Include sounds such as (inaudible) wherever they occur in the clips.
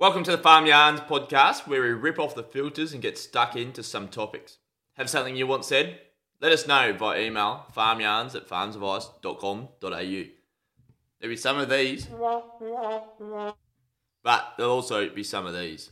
Welcome to the Farm Yarns podcast, where we rip off the filters and get stuck into some topics. Have something you want said? Let us know via email farmyarns at farmsadvice.com.au. There'll be some of these, but there'll also be some of these.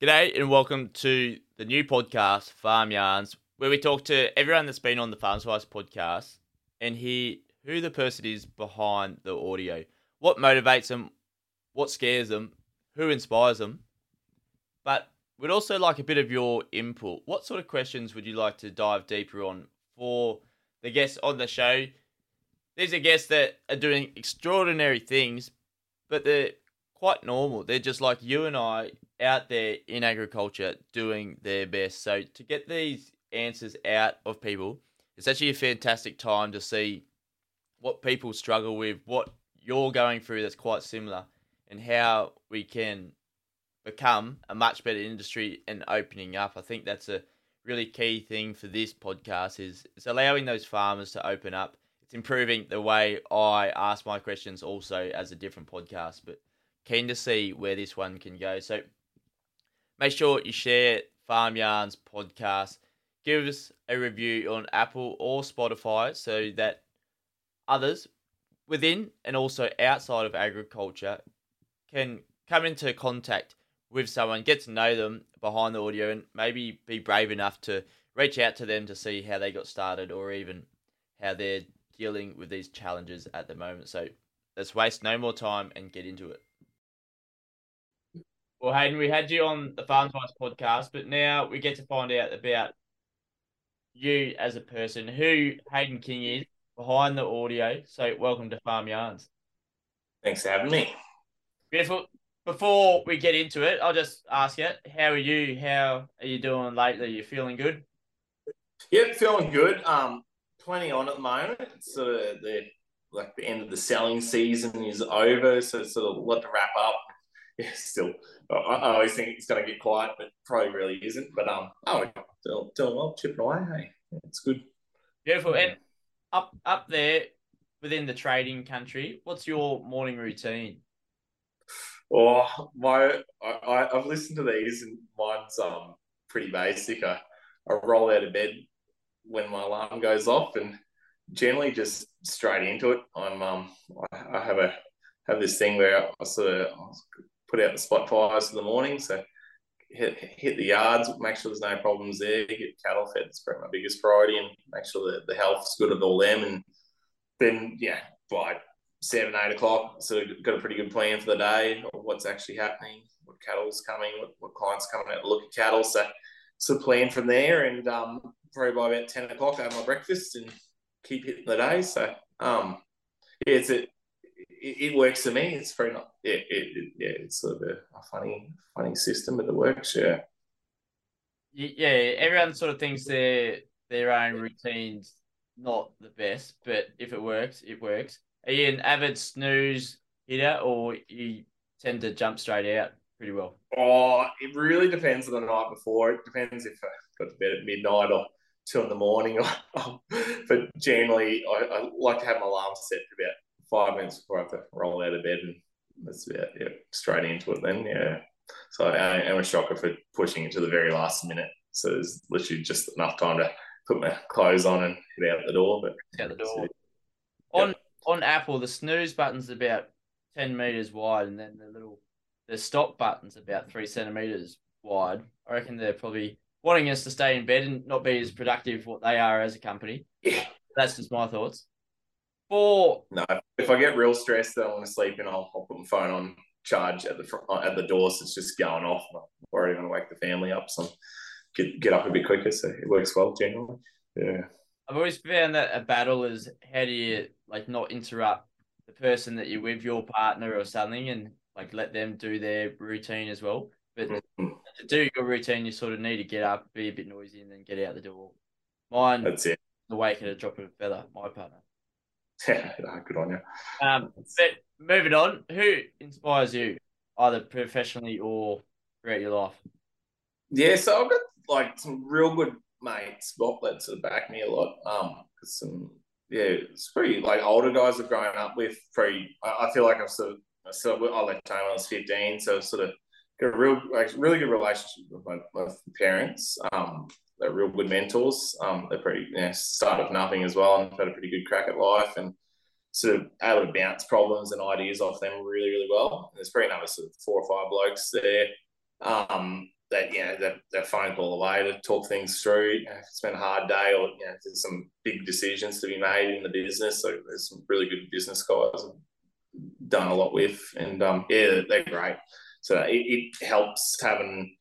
G'day and welcome to the new podcast, Farm Yarns, where we talk to everyone that's been on the Farm Advice podcast and hear who the person is behind the audio, what motivates them, what scares them, who inspires them. But we'd also like a bit of your input. What sort of questions would you like to dive deeper on for the guests on the show? These are guests that are doing extraordinary things, but they're quite normal. They're just like you and I out there in agriculture doing their best. So to get these answers out of people, it's actually a fantastic time to see what people struggle with, what you're going through that's quite similar, and how we can become a much better industry and opening up. I think that's a really key thing for this podcast is it's allowing those farmers to open up. It's improving the way I ask my questions also as a different podcast, but keen to see where this one can go. So make sure you share Farm Yarns podcast. Give us a review on Apple or Spotify so that others within and also outside of agriculture can come into contact with someone, get to know them behind the audio, and maybe be brave enough to reach out to them to see how they got started or even how they're dealing with these challenges at the moment. So let's waste no more time and get into it. Well, Hayden, we had you on the Farm Advice podcast, but now we get to find out about you as a person, who Hayden King is behind the audio. So, welcome to Farm Yarns. Thanks for having me. Beautiful. Before we get into it, I'll just ask you, how are you? How are you doing lately? You feeling good? Yep, feeling good. Um, plenty on at the moment. Sort of the like the end of the selling season is over, so it's sort of a lot to wrap up. (laughs) Yeah, still, I, I always think it's going to get quiet, but probably really isn't. But um, oh, doing well, chipping away. Hey, it's good. Beautiful. And up up there within the trading country, what's your morning routine? Oh, my, I, I've listened to these, and mine's um pretty basic. I, I roll out of bed when my alarm goes off, and generally just straight into it. I'm um I, I have a have this thing where I sort of put out the spot fires for the morning. So hit, hit the yards, make sure there's no problems there, get cattle fed. It's probably my biggest priority and make sure that the health's good of all them. And then, yeah, by seven, eight o'clock, sort of got a pretty good plan for the day of what's actually happening, what cattle's coming, what, what clients coming out to look at cattle. So, so plan from there. And um, probably by about 10 o'clock, I have my breakfast and keep hitting the day. So, um, yeah, it's a, it, it, works for me. It's very not. Yeah, it, it, yeah, it's sort of a, a, funny, funny system, but it works. Yeah. Yeah, everyone sort of thinks their their own routines not the best, but if it works, it works. Are you an avid snooze hitter, or you tend to jump straight out pretty well? Oh, it really depends on the night before. It depends if I got to bed at midnight or two in the morning. (laughs) but generally, I, I like to have my alarm set for about five minutes before I have to roll out of bed, and that's about yeah, straight into it. Then yeah, so I am a shocker for pushing it to the very last minute. So there's literally just enough time to put my clothes on and head out the door. But out the door. on on Apple, the snooze button's about ten meters wide, and then the little the stop button's about three centimeters wide. I reckon they're probably wanting us to stay in bed and not be as productive what they are as a company. Yeah. That's just my thoughts. For no, if I get real stressed that I want to sleep and I'll, I'll put my phone on charge at the front, at the door, so it's just going off. I'm worried I'm going to wake the family up, so get get up a bit quicker. So it works well generally. Yeah. I've always found that a battle is how do you like not interrupt the person that you're with, your partner or something, and like let them do their routine as well. But mm-hmm. to do your routine, you sort of need to get up, be a bit noisy, and then get out the door. Mine, that's it. Awake at a drop of a feather. My partner. (laughs) Yeah, good on you. Um, but moving on, who inspires you, either professionally or throughout your life? Yeah, so I've got like some real good mates, Bob, that sort of back me a lot. Um, some yeah, it's pretty like older guys I've grown up with. Pretty, I, I feel like I've sort of so I left home when I was fifteen, so sort of got a real like really good relationship with my, my parents. Um, they're real good mentors. Um, they're pretty you know, start of nothing as well, and had a pretty good crack at life, and sort of able to bounce problems and ideas off them really, really well. And there's probably another sort of four or five blokes there. Um, that you know that that phone call away to talk things through. You know, it's been a hard day, or you know, there's some big decisions to be made in the business. So there's some really good business guys done a lot with, and um, yeah, they're great. So it, it helps having.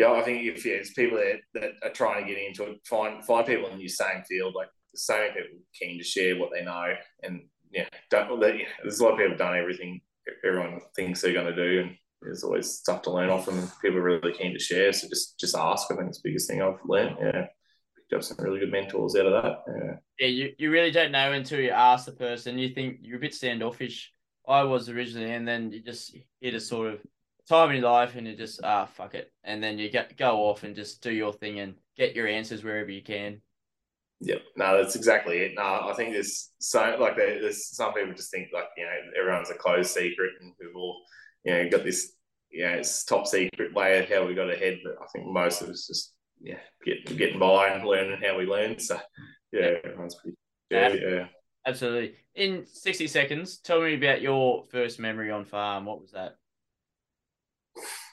Yeah, I think if yeah, it's people that, that are trying to get into it, find find people in your same field. Like so many people keen to share what they know, and yeah, don't. yeah, there's a lot of people done everything everyone thinks they're going to do, and there's always stuff to learn off and People are really keen to share. So just just ask. I think it's the biggest thing I've learned. Yeah. Picked up some really good mentors out of that. Yeah. Yeah, you, you really don't know until you ask the person. You think you're a bit standoffish. I was originally, and then you just hit a sort of time in your life and you just ah fuck it. And then you get go off and just do your thing and get your answers wherever you can. Yep. No, that's exactly it. No, I think there's so like there's some people just think like, you know, everyone's a closed secret and people you know, got this, you know, it's top secret way of how we got ahead. But I think most of us just, yeah, getting getting by and learning how we learn. So, yeah, everyone's pretty, yeah, yeah. Absolutely. In 60 seconds, tell me about your first memory on farm. What was that?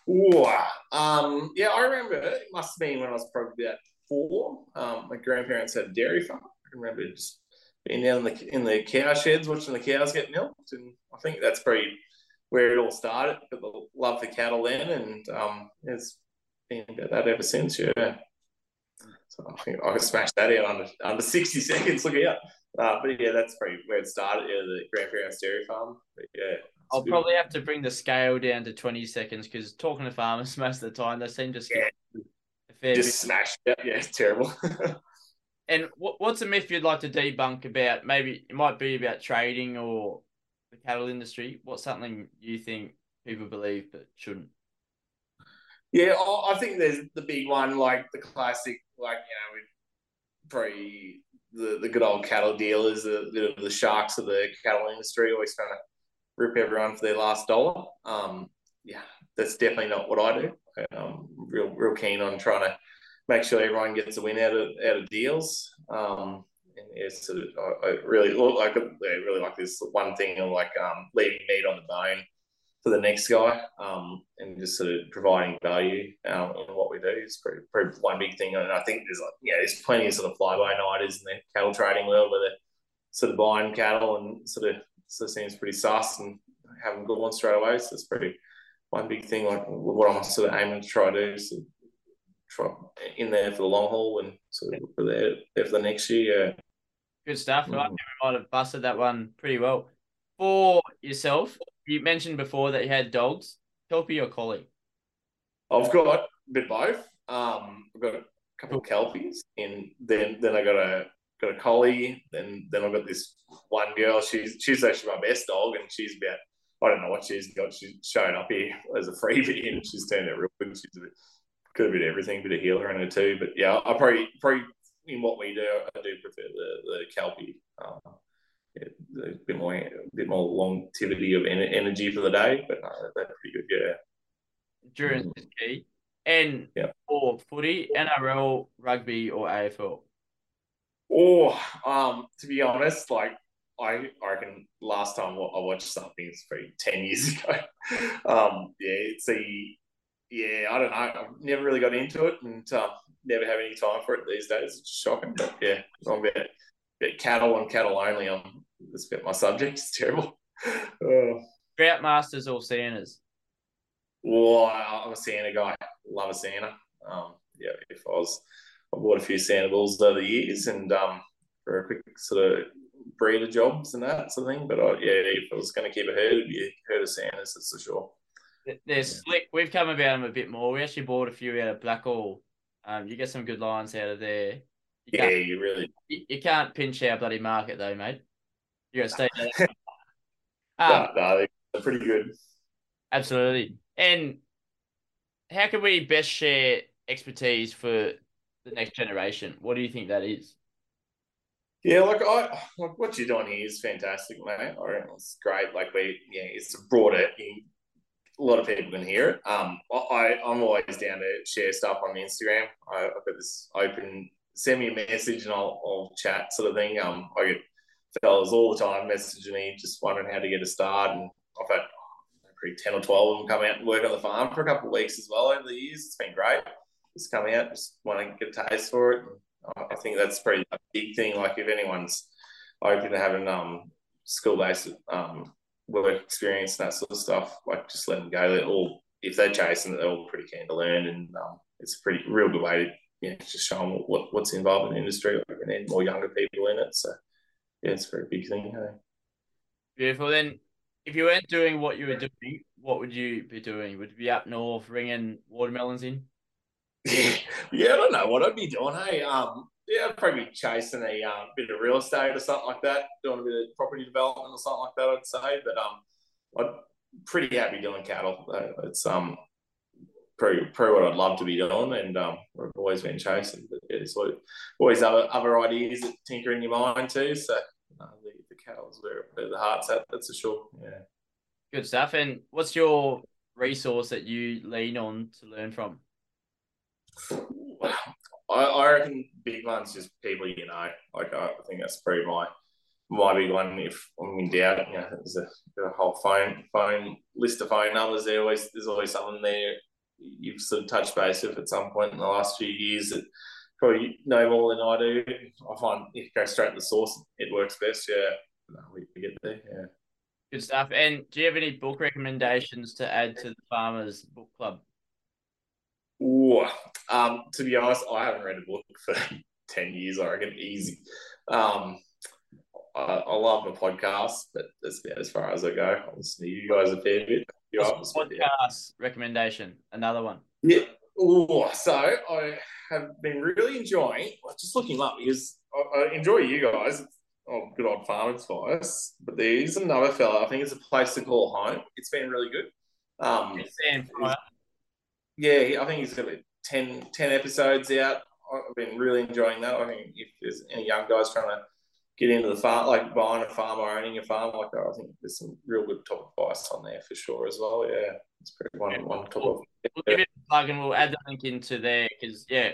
Ooh, um, yeah, I remember it must have been when I was probably about four. Um, my grandparents had a dairy farm. I remember just being down in the in the cow sheds watching the cows get milked, and I think that's pretty where it all started. People love the cattle then, and um, it's been about that ever since. Yeah. So I think I smashed that out under under sixty seconds. Look out! Uh, but yeah, that's pretty where it started. Yeah, the grandparents dairy farm. But yeah. I'll probably have to bring the scale down to 20 seconds because talking to farmers (laughs) most of the time, they seem to yeah. just bit. smash. Yeah, yeah, it's terrible. (laughs) and what, what's a myth you'd like to debunk about? Maybe it might be about trading or the cattle industry? What's something you think people believe but shouldn't? Yeah, I think there's the big one, like the classic, like you know, with pre the, the good old cattle dealers, the, the the sharks of the cattle industry, always trying to rip everyone for their last dollar. Um, yeah, that's definitely not what I do. I'm real real keen on trying to make sure everyone gets a win out of out of deals. Um, and it's sort of I, I really like I really like this one thing of like um, leaving meat on the bone for the next guy, um, and just sort of providing value um, in what we do is pretty, pretty one big thing. And I think there's like yeah, there's plenty of sort of fly by nighters in the cattle trading world where they're sort of buying cattle and sort of sort of seems pretty sus and having good ones straight away. So it's pretty one big thing like what I'm sort of aiming to try to do. So try in there for the long haul and sort of for there, there for the next year. Yeah. Good stuff. Mm. I think we might have busted that one pretty well. For yourself, you mentioned before that you had dogs. Kelpie or collie? I've got a bit both. Um, I've got a couple of kelpies, and then then I got a got a collie. Then then I've got this one girl. She's she's actually my best dog, and she's about I don't know what she's got. She's showing up here as a freebie, and she's turned out real good. She's a bit got a bit of everything, a bit of heeler in her too. But yeah, I probably probably in what we do, I do prefer the the kelpie. Um, yeah, a bit more, a bit more longevity of energy for the day, but no, they're pretty good. Yeah, endurance is key. And yeah. for footy, NRL, rugby, or AFL. Or, um, to be honest, like I, I reckon last time I watched something it's probably ten years (laughs) ago. um, yeah, it's a yeah, I don't know. I've never really got into it, and uh, never have any time for it these days. It's shocking, but yeah, I'm a bit, bit cattle and cattle only. I'm that's about my subject. It's (laughs) terrible. Uh, Droughtmasters or Santas? Well, I'm a Santa guy. Love a Santa. Um, yeah, if I was, I bought a few Santa bulls over the years, and um, for a quick sort of breeder jobs and that sort of thing. But I, yeah, if I was going to keep a herd, it'd be a herd of Santas, that's for sure. They're slick. We've come about them a bit more. We actually bought a few out of Blackall um, you get some good lines out of there. You yeah, you really. You, you, can't pinch our bloody market though, mate. You got to stay there. (laughs) um, no, no, they're pretty good. Absolutely. And how can we best share expertise for the next generation? What do you think that is? Yeah, like I like what you're doing here is fantastic, mate. It's great. Like we, yeah, it's broader. You, a lot of people can hear it. Um, I I'm always down to share stuff on Instagram. I, have got this open. Send me a message and I'll, I'll chat sort of thing. Um, I get fellas all the time messaging me, just wondering how to get a start, and I've had probably ten or twelve of them come out and work on the farm for a couple of weeks as well over the years. It's been great. Just coming out, just want to get a taste for it. I think that's pretty a big thing. Like if anyone's open to having um, school based um, work experience and that sort of stuff, like just let them go. They're all if they're chasing, they're all pretty keen to learn, and um, it's a pretty real good way to yeah just show them what, what's involved in the industry. Like, and then more younger people in it. So yeah, it's a very big thing. Hey? Beautiful. Then, if you weren't doing what you were doing, what would you be doing? Would you be up north ringing watermelons in? Yeah, I don't know what I'd be doing. Hey, um, yeah, I'd probably be chasing a um, bit of real estate or something like that, doing a bit of property development or something like that. I'd say, but um, I'm pretty happy doing cattle. It's um, pretty, pretty what I'd love to be doing, and um, I've always been chasing. But yeah, there's always other other ideas that tinker in your mind too. So uh, the, the cattle is where, where the heart's at. That's for sure. Yeah. Good stuff. And what's your resource that you lean on to learn from? I, I reckon big ones just people you know. Like I, think that's probably my my big one. If I'm in doubt, you know, there's a, a whole phone phone list of phone numbers. There always there's always someone there you've sort of touched base with at some point in the last few years that probably know more than I do. I find if you go straight to the source, it works best. Yeah, no, we, we get there. Yeah. Good stuff. And do you have any book recommendations to add to the Farmers Book Club? Ooh, um, to be honest, I haven't read a book for (laughs) 10 years, I reckon, easy. Um, I, I love the podcast, but that's about as far as I go. I listen to you guys a fair bit. podcast yeah. recommendation, another one. Yeah. Ooh, so I have been really enjoying, just looking up because I, I enjoy you guys. Oh, good old farm advice. But there's another fella. I think it's a place to call home. It's been really good. Um, Sam yeah, I think he's got like 10, 10 episodes out. I've been really enjoying that. I think if there's any young guys trying to get into the farm, like buying a farm or owning a farm, like I think there's some real good top advice on there for sure as well. Yeah, it's pretty one, one top we'll, of. We'll give it a plug and we'll add the link into there because yeah,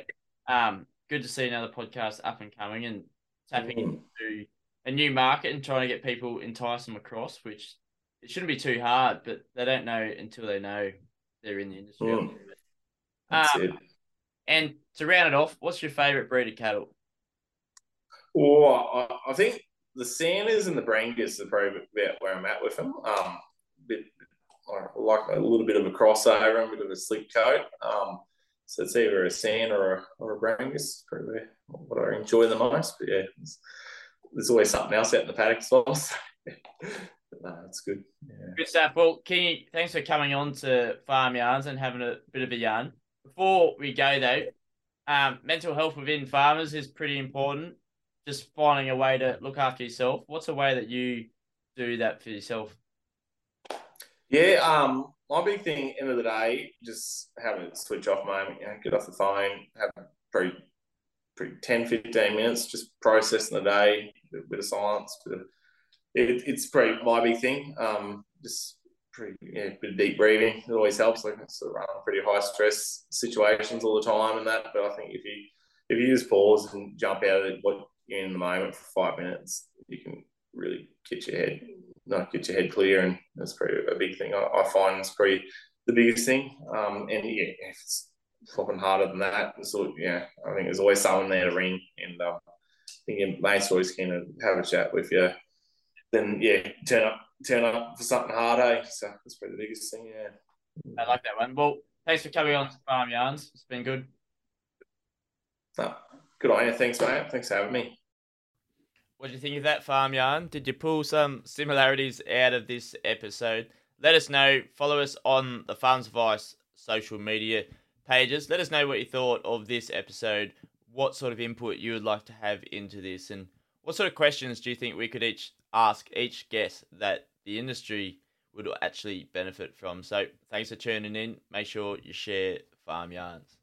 um, good to see another podcast up and coming and tapping mm. into a new market and trying to get people entice them across, which it shouldn't be too hard, but they don't know until they know they're in the industry. Mm. Um. And to round it off, what's your favourite breed of cattle? Oh, I, I think the Santas and the Brangus are probably about where I'm at with them. Um, bit, I like a little bit of a crossover and a bit of a slick coat. Um, so it's either a Sand or a, or a Brangus, probably what I enjoy the most. But yeah, there's always something else out in the paddock as well. So. (laughs) no, that's good. Yeah. Good stuff. Well, King, thanks for coming on to Farm Yarns and having a bit of a yarn. Before we go though, um, mental health within farmers is pretty important. Just finding a way to look after yourself. What's a way that you do that for yourself? Yeah, um, my big thing, end of the day, just have a switch off moment. You know, get off the phone, have pretty, pretty 10, 15 minutes, just processing the day, a bit of silence. Bit of, it, it's pretty my big thing. Um, just pretty yeah, bit of deep breathing. It always helps. Like I sort of run pretty high stress situations all the time and that. But I think if you if you just pause and jump out of what you're in the moment for five minutes, you can really get your head not get your head clear, and that's pretty a big thing. I, I find it's pretty the biggest thing. Um, and yeah, if it's flopping harder than that, so yeah, I think there's always someone there to ring, and um, I think your mate's always keen to have a chat with you. Then yeah, turn up turn up for something hard, eh? So that's probably the biggest thing, yeah. I like that one. Well, thanks for coming on to Farm Yarns. It's been good. No, good on you. Thanks, mate. Thanks for having me. What do you think of that farm yarn? Did you pull some similarities out of this episode? Let us know. Follow us on the Farms Advice social media pages. Let us know what you thought of this episode, what sort of input you would like to have into this, and what sort of questions do you think we could each ask each guest that the industry would actually benefit from. So thanks for tuning in. Make sure you share Farm Yarns.